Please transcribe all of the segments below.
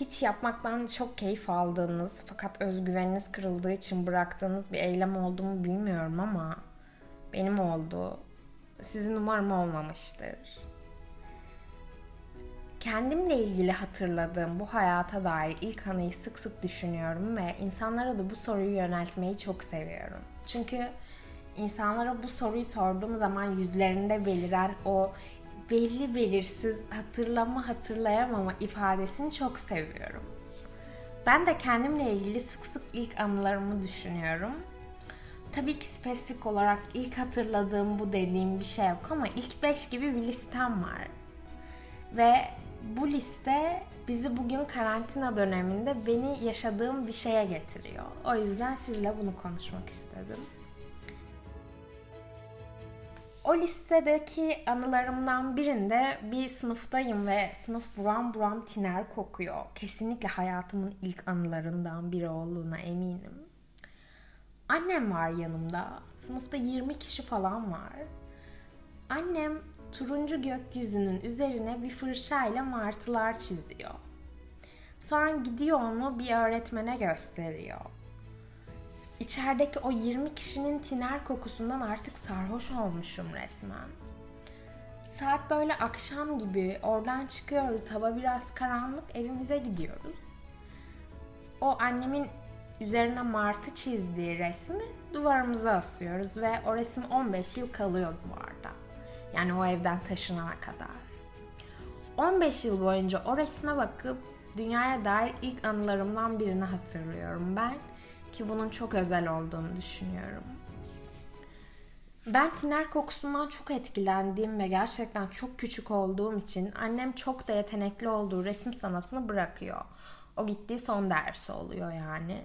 hiç yapmaktan çok keyif aldığınız fakat özgüveniniz kırıldığı için bıraktığınız bir eylem oldu mu bilmiyorum ama benim oldu. Sizin umarım olmamıştır. Kendimle ilgili hatırladığım bu hayata dair ilk anıyı sık sık düşünüyorum ve insanlara da bu soruyu yöneltmeyi çok seviyorum. Çünkü insanlara bu soruyu sorduğum zaman yüzlerinde beliren o belli belirsiz hatırlama hatırlayamama ifadesini çok seviyorum. Ben de kendimle ilgili sık sık ilk anılarımı düşünüyorum. Tabii ki spesifik olarak ilk hatırladığım bu dediğim bir şey yok ama ilk 5 gibi bir listem var. Ve bu liste bizi bugün karantina döneminde beni yaşadığım bir şeye getiriyor. O yüzden sizle bunu konuşmak istedim. O listedeki anılarımdan birinde bir sınıftayım ve sınıf buram buram tiner kokuyor. Kesinlikle hayatımın ilk anılarından biri olduğuna eminim. Annem var yanımda. Sınıfta 20 kişi falan var. Annem turuncu gökyüzünün üzerine bir fırçayla martılar çiziyor. Sonra gidiyor onu bir öğretmene gösteriyor. İçerideki o 20 kişinin tiner kokusundan artık sarhoş olmuşum resmen. Saat böyle akşam gibi oradan çıkıyoruz. Hava biraz karanlık evimize gidiyoruz. O annemin üzerine martı çizdiği resmi duvarımıza asıyoruz ve o resim 15 yıl kalıyor duvarda. Yani o evden taşınana kadar. 15 yıl boyunca o resme bakıp dünyaya dair ilk anılarımdan birini hatırlıyorum ben ki bunun çok özel olduğunu düşünüyorum. Ben tiner kokusundan çok etkilendiğim ve gerçekten çok küçük olduğum için annem çok da yetenekli olduğu resim sanatını bırakıyor. O gittiği son dersi oluyor yani.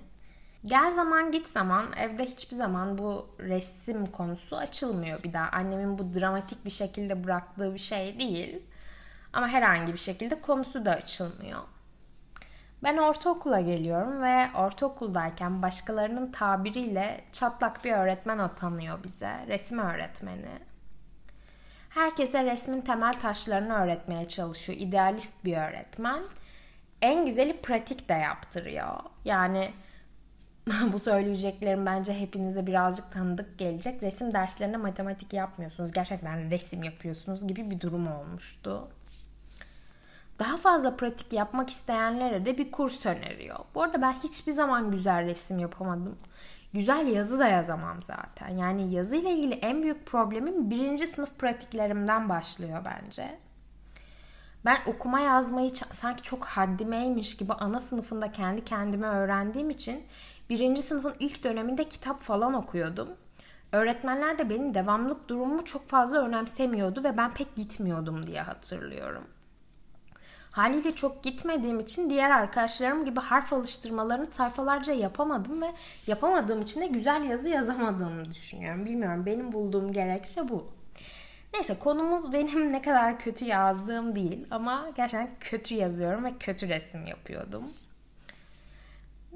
Gel zaman git zaman evde hiçbir zaman bu resim konusu açılmıyor bir daha. Annemin bu dramatik bir şekilde bıraktığı bir şey değil. Ama herhangi bir şekilde konusu da açılmıyor. Ben ortaokula geliyorum ve ortaokuldayken başkalarının tabiriyle çatlak bir öğretmen atanıyor bize. Resim öğretmeni. Herkese resmin temel taşlarını öğretmeye çalışıyor. İdealist bir öğretmen. En güzeli pratik de yaptırıyor. Yani bu söyleyeceklerim bence hepinize birazcık tanıdık gelecek. Resim derslerinde matematik yapmıyorsunuz. Gerçekten resim yapıyorsunuz gibi bir durum olmuştu. Daha fazla pratik yapmak isteyenlere de bir kurs öneriyor. Bu arada ben hiçbir zaman güzel resim yapamadım. Güzel yazı da yazamam zaten. Yani yazı ile ilgili en büyük problemim birinci sınıf pratiklerimden başlıyor bence. Ben okuma yazmayı sanki çok haddimeymiş gibi ana sınıfında kendi kendime öğrendiğim için birinci sınıfın ilk döneminde kitap falan okuyordum. Öğretmenler de benim devamlık durumumu çok fazla önemsemiyordu ve ben pek gitmiyordum diye hatırlıyorum. Haliyle çok gitmediğim için diğer arkadaşlarım gibi harf alıştırmalarını sayfalarca yapamadım ve yapamadığım için de güzel yazı yazamadığımı düşünüyorum. Bilmiyorum benim bulduğum gerekçe bu. Neyse konumuz benim ne kadar kötü yazdığım değil ama gerçekten kötü yazıyorum ve kötü resim yapıyordum.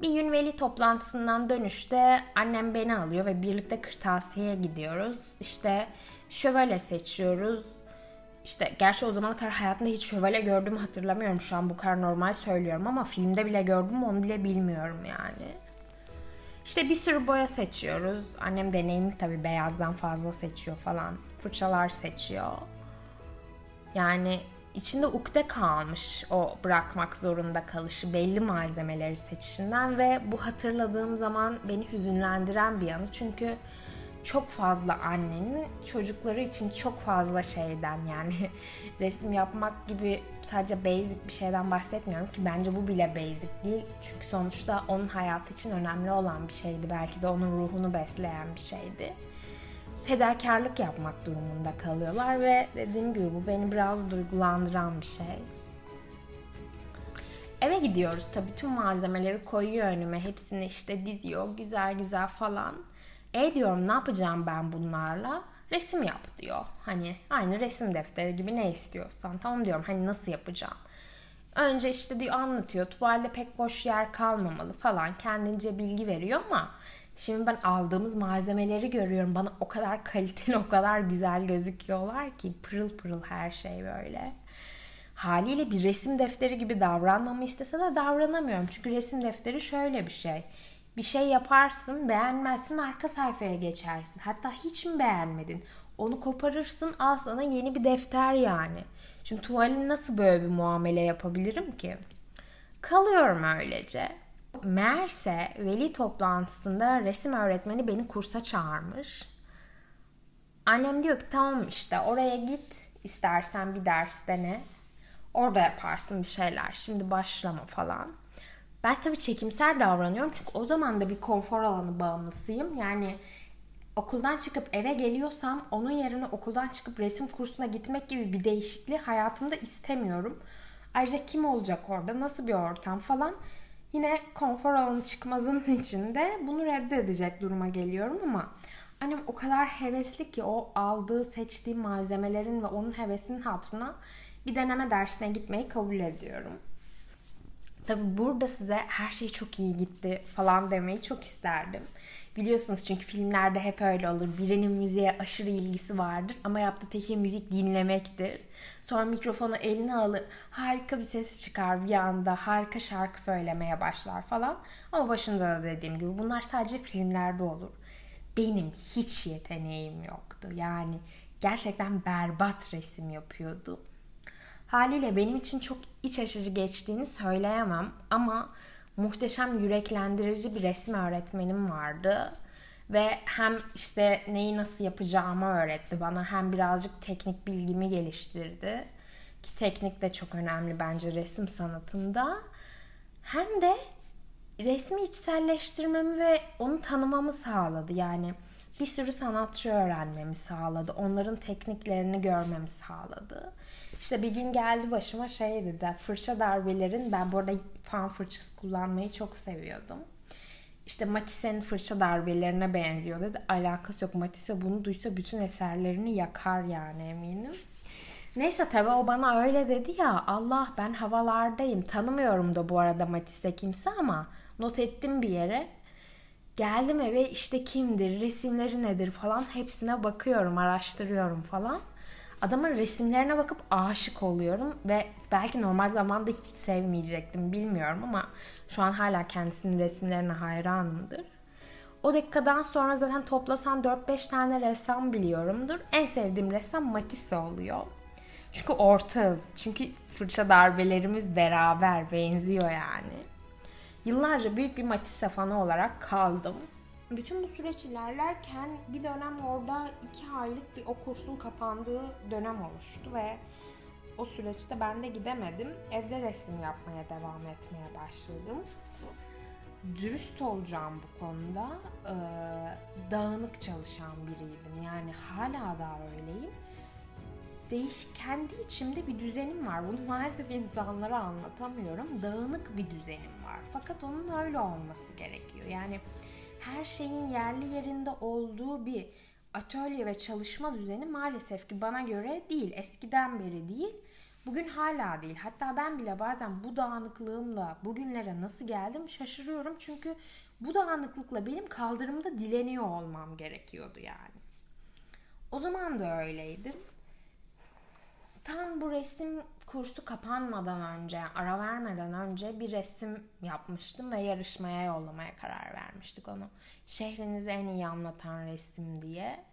Bir gün veli toplantısından dönüşte annem beni alıyor ve birlikte kırtasiyeye gidiyoruz. İşte şövalye seçiyoruz. İşte gerçi o zamana kadar hayatımda hiç şövalye gördüğümü hatırlamıyorum şu an bu kadar normal söylüyorum ama filmde bile gördüm onu bile bilmiyorum yani. İşte bir sürü boya seçiyoruz. Annem deneyimli tabii beyazdan fazla seçiyor falan. Fırçalar seçiyor. Yani içinde ukde kalmış o bırakmak zorunda kalışı belli malzemeleri seçişinden ve bu hatırladığım zaman beni hüzünlendiren bir yanı. Çünkü çok fazla annenin çocukları için çok fazla şeyden yani resim yapmak gibi sadece basic bir şeyden bahsetmiyorum ki bence bu bile basic değil. Çünkü sonuçta onun hayatı için önemli olan bir şeydi. Belki de onun ruhunu besleyen bir şeydi. Fedakarlık yapmak durumunda kalıyorlar ve dediğim gibi bu beni biraz duygulandıran bir şey. Eve gidiyoruz tabii tüm malzemeleri koyuyor önüme. Hepsini işte diziyor güzel güzel falan. E diyorum ne yapacağım ben bunlarla? Resim yap diyor. Hani aynı resim defteri gibi ne istiyorsan. Tamam diyorum hani nasıl yapacağım? Önce işte diyor anlatıyor. Tuvalde pek boş yer kalmamalı falan. Kendince bilgi veriyor ama şimdi ben aldığımız malzemeleri görüyorum. Bana o kadar kaliteli, o kadar güzel gözüküyorlar ki pırıl pırıl her şey böyle. haliyle bir resim defteri gibi davranmamı istese de davranamıyorum. Çünkü resim defteri şöyle bir şey. Bir şey yaparsın, beğenmezsin, arka sayfaya geçersin. Hatta hiç mi beğenmedin? Onu koparırsın, al sana yeni bir defter yani. Çünkü tuvalin nasıl böyle bir muamele yapabilirim ki? Kalıyorum öylece. Meğerse veli toplantısında resim öğretmeni beni kursa çağırmış. Annem diyor ki tamam işte oraya git istersen bir ders dene. Orada yaparsın bir şeyler. Şimdi başlama falan. Ben tabii çekimser davranıyorum çünkü o zaman da bir konfor alanı bağımlısıyım. Yani okuldan çıkıp eve geliyorsam onun yerine okuldan çıkıp resim kursuna gitmek gibi bir değişikliği hayatımda istemiyorum. Ayrıca kim olacak orada, nasıl bir ortam falan. Yine konfor alanı çıkmazın içinde bunu reddedecek duruma geliyorum ama annem o kadar hevesli ki o aldığı, seçtiği malzemelerin ve onun hevesinin hatırına bir deneme dersine gitmeyi kabul ediyorum. Tabi burada size her şey çok iyi gitti falan demeyi çok isterdim. Biliyorsunuz çünkü filmlerde hep öyle olur. Birinin müziğe aşırı ilgisi vardır ama yaptığı tek şey müzik dinlemektir. Sonra mikrofonu eline alır, harika bir ses çıkar bir anda, harika şarkı söylemeye başlar falan. Ama başında da dediğim gibi bunlar sadece filmlerde olur. Benim hiç yeteneğim yoktu. Yani gerçekten berbat resim yapıyordum. Haliyle benim için çok iç açıcı geçtiğini söyleyemem ama muhteşem yüreklendirici bir resim öğretmenim vardı. Ve hem işte neyi nasıl yapacağımı öğretti bana hem birazcık teknik bilgimi geliştirdi. Ki teknik de çok önemli bence resim sanatında. Hem de resmi içselleştirmemi ve onu tanımamı sağladı. Yani bir sürü sanatçı öğrenmemi sağladı. Onların tekniklerini görmemi sağladı. İşte bir gün geldi başıma şey dedi. Fırça darbelerin ben bu arada fan fırçası kullanmayı çok seviyordum. İşte Matisse'nin fırça darbelerine benziyor dedi. Alakası yok. Matisse bunu duysa bütün eserlerini yakar yani eminim. Neyse tabi o bana öyle dedi ya Allah ben havalardayım tanımıyorum da bu arada Matisse kimse ama not ettim bir yere. Geldim eve işte kimdir, resimleri nedir falan hepsine bakıyorum, araştırıyorum falan. Adamın resimlerine bakıp aşık oluyorum ve belki normal zamanda hiç sevmeyecektim bilmiyorum ama şu an hala kendisinin resimlerine hayranımdır. O dakikadan sonra zaten toplasan 4-5 tane ressam biliyorumdur. En sevdiğim ressam Matisse oluyor. Çünkü ortağız. Çünkü fırça darbelerimiz beraber benziyor yani. Yıllarca büyük bir Matisse fanı olarak kaldım. Bütün bu süreç ilerlerken bir dönem orada iki aylık bir o kursun kapandığı dönem oluştu ve o süreçte ben de gidemedim. Evde resim yapmaya devam etmeye başladım. Dürüst olacağım bu konuda. Ee, dağınık çalışan biriydim. Yani hala da öyleyim. Değişik kendi içimde bir düzenim var. Bunu maalesef insanlara anlatamıyorum. Dağınık bir düzenim var. Fakat onun öyle olması gerekiyor. Yani her şeyin yerli yerinde olduğu bir atölye ve çalışma düzeni maalesef ki bana göre değil. Eskiden beri değil. Bugün hala değil. Hatta ben bile bazen bu dağınıklığımla bugünlere nasıl geldim şaşırıyorum. Çünkü bu dağınıklıkla benim kaldırımda dileniyor olmam gerekiyordu yani. O zaman da öyleydim. Tam bu resim kursu kapanmadan önce, ara vermeden önce bir resim yapmıştım ve yarışmaya yollamaya karar vermiştik onu. Şehrinizi en iyi anlatan resim diye.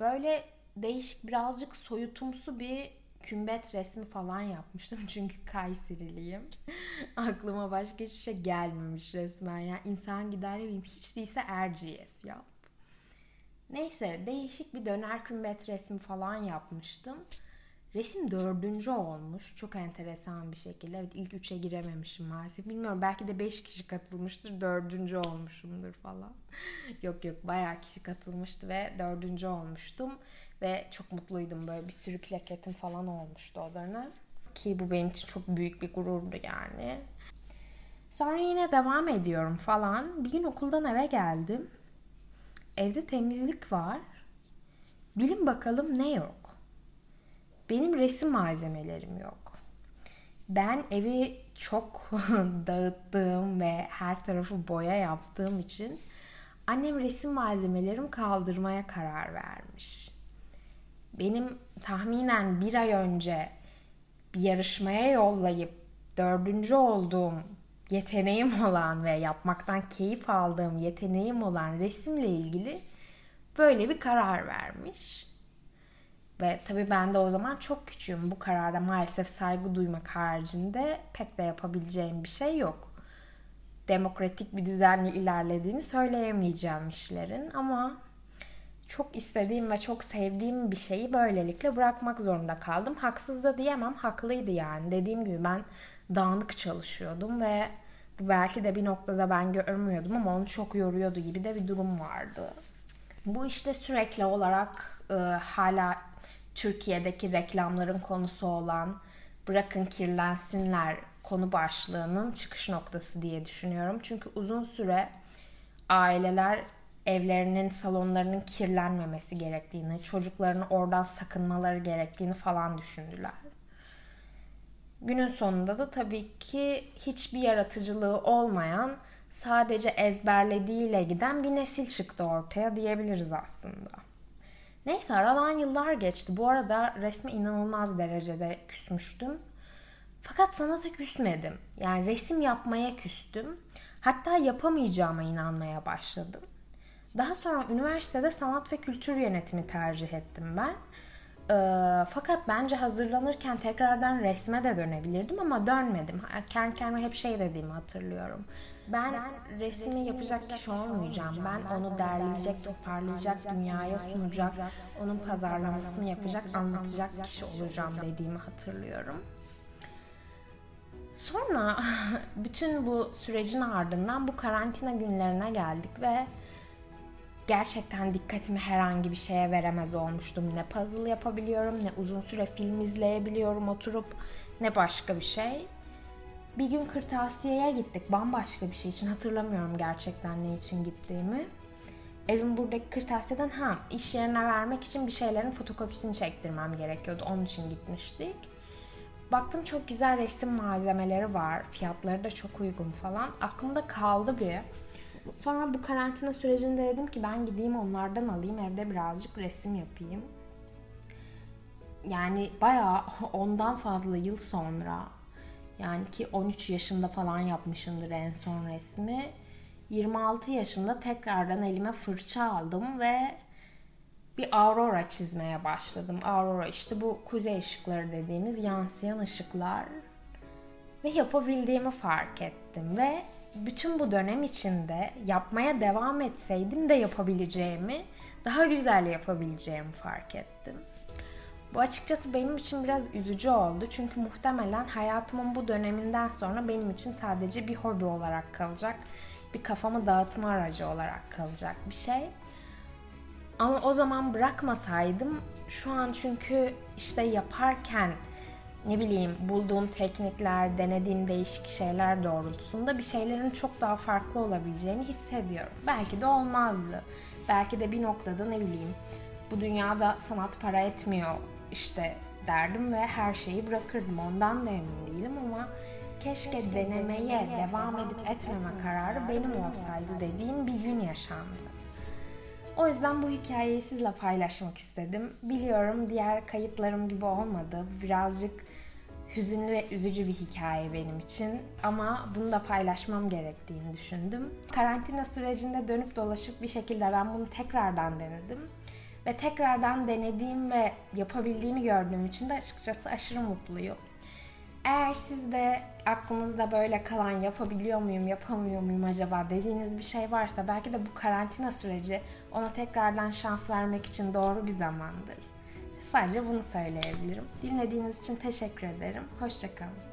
Böyle değişik birazcık soyutumsu bir kümbet resmi falan yapmıştım. Çünkü Kayseriliyim. Aklıma başka hiçbir şey gelmemiş resmen. Yani insan gider ne hiç değilse Erciyes yap. Neyse değişik bir döner kümbet resmi falan yapmıştım. Resim dördüncü olmuş. Çok enteresan bir şekilde. Evet ilk üçe girememişim maalesef. Bilmiyorum belki de beş kişi katılmıştır. Dördüncü olmuşumdur falan. yok yok bayağı kişi katılmıştı ve dördüncü olmuştum. Ve çok mutluydum. Böyle bir sürü plaketim falan olmuştu o dönem. Ki bu benim için çok büyük bir gururdu yani. Sonra yine devam ediyorum falan. Bir gün okuldan eve geldim. Evde temizlik var. Bilin bakalım ne yok. Benim resim malzemelerim yok. Ben evi çok dağıttığım ve her tarafı boya yaptığım için annem resim malzemelerim kaldırmaya karar vermiş. Benim tahminen bir ay önce bir yarışmaya yollayıp dördüncü olduğum yeteneğim olan ve yapmaktan keyif aldığım yeteneğim olan resimle ilgili böyle bir karar vermiş. Ve tabii ben de o zaman çok küçüğüm. Bu karara maalesef saygı duymak haricinde pek de yapabileceğim bir şey yok. Demokratik bir düzenle ilerlediğini söyleyemeyeceğim işlerin ama çok istediğim ve çok sevdiğim bir şeyi böylelikle bırakmak zorunda kaldım. Haksız da diyemem, haklıydı yani. Dediğim gibi ben dağınık çalışıyordum ve bu belki de bir noktada ben görmüyordum ama onu çok yoruyordu gibi de bir durum vardı. Bu işte sürekli olarak e, hala Türkiye'deki reklamların konusu olan bırakın kirlensinler konu başlığının çıkış noktası diye düşünüyorum. Çünkü uzun süre aileler evlerinin, salonlarının kirlenmemesi gerektiğini, çocuklarını oradan sakınmaları gerektiğini falan düşündüler. Günün sonunda da tabii ki hiçbir yaratıcılığı olmayan, sadece ezberlediğiyle giden bir nesil çıktı ortaya diyebiliriz aslında. Neyse aradan yıllar geçti. Bu arada resme inanılmaz derecede küsmüştüm. Fakat sanata küsmedim. Yani resim yapmaya küstüm. Hatta yapamayacağıma inanmaya başladım. Daha sonra üniversitede sanat ve kültür yönetimi tercih ettim ben. Ee, fakat bence hazırlanırken tekrardan resme de dönebilirdim ama dönmedim. Kendi kendime hep şey dediğimi hatırlıyorum. Ben, resmi yapacak kişi olmayacağım. Ben onu derleyecek, toparlayacak, dünyaya sunacak, onun pazarlamasını yapacak, anlatacak kişi olacağım dediğimi hatırlıyorum. Sonra bütün bu sürecin ardından bu karantina günlerine geldik ve gerçekten dikkatimi herhangi bir şeye veremez olmuştum. Ne puzzle yapabiliyorum, ne uzun süre film izleyebiliyorum oturup, ne başka bir şey. Bir gün kırtasiyeye gittik bambaşka bir şey için. Hatırlamıyorum gerçekten ne için gittiğimi. Evim buradaki kırtasiyeden ha iş yerine vermek için bir şeylerin fotokopisini çektirmem gerekiyordu. Onun için gitmiştik. Baktım çok güzel resim malzemeleri var. Fiyatları da çok uygun falan. Aklımda kaldı bir. Sonra bu karantina sürecinde dedim ki ben gideyim onlardan alayım evde birazcık resim yapayım. Yani bayağı ondan fazla yıl sonra yani ki 13 yaşında falan yapmışımdır en son resmi. 26 yaşında tekrardan elime fırça aldım ve bir aurora çizmeye başladım. Aurora işte bu kuzey ışıkları dediğimiz yansıyan ışıklar. Ve yapabildiğimi fark ettim ve bütün bu dönem içinde yapmaya devam etseydim de yapabileceğimi, daha güzel yapabileceğimi fark ettim. Bu açıkçası benim için biraz üzücü oldu. Çünkü muhtemelen hayatımın bu döneminden sonra benim için sadece bir hobi olarak kalacak. Bir kafamı dağıtma aracı olarak kalacak bir şey. Ama o zaman bırakmasaydım şu an çünkü işte yaparken ne bileyim bulduğum teknikler, denediğim değişik şeyler doğrultusunda bir şeylerin çok daha farklı olabileceğini hissediyorum. Belki de olmazdı. Belki de bir noktada ne bileyim bu dünyada sanat para etmiyor işte derdim ve her şeyi bırakırdım. Ondan da emin değilim ama keşke denemeye devam edip etmeme kararı benim olsaydı dediğim bir gün yaşandı. O yüzden bu hikayeyi sizle paylaşmak istedim. Biliyorum diğer kayıtlarım gibi olmadı. Birazcık hüzünlü ve üzücü bir hikaye benim için ama bunu da paylaşmam gerektiğini düşündüm. Karantina sürecinde dönüp dolaşıp bir şekilde ben bunu tekrardan denedim. Ve tekrardan denediğim ve yapabildiğimi gördüğüm için de açıkçası aşırı mutluyum. Eğer siz de aklınızda böyle kalan yapabiliyor muyum, yapamıyor muyum acaba dediğiniz bir şey varsa belki de bu karantina süreci ona tekrardan şans vermek için doğru bir zamandır. Sadece bunu söyleyebilirim. Dinlediğiniz için teşekkür ederim. Hoşçakalın.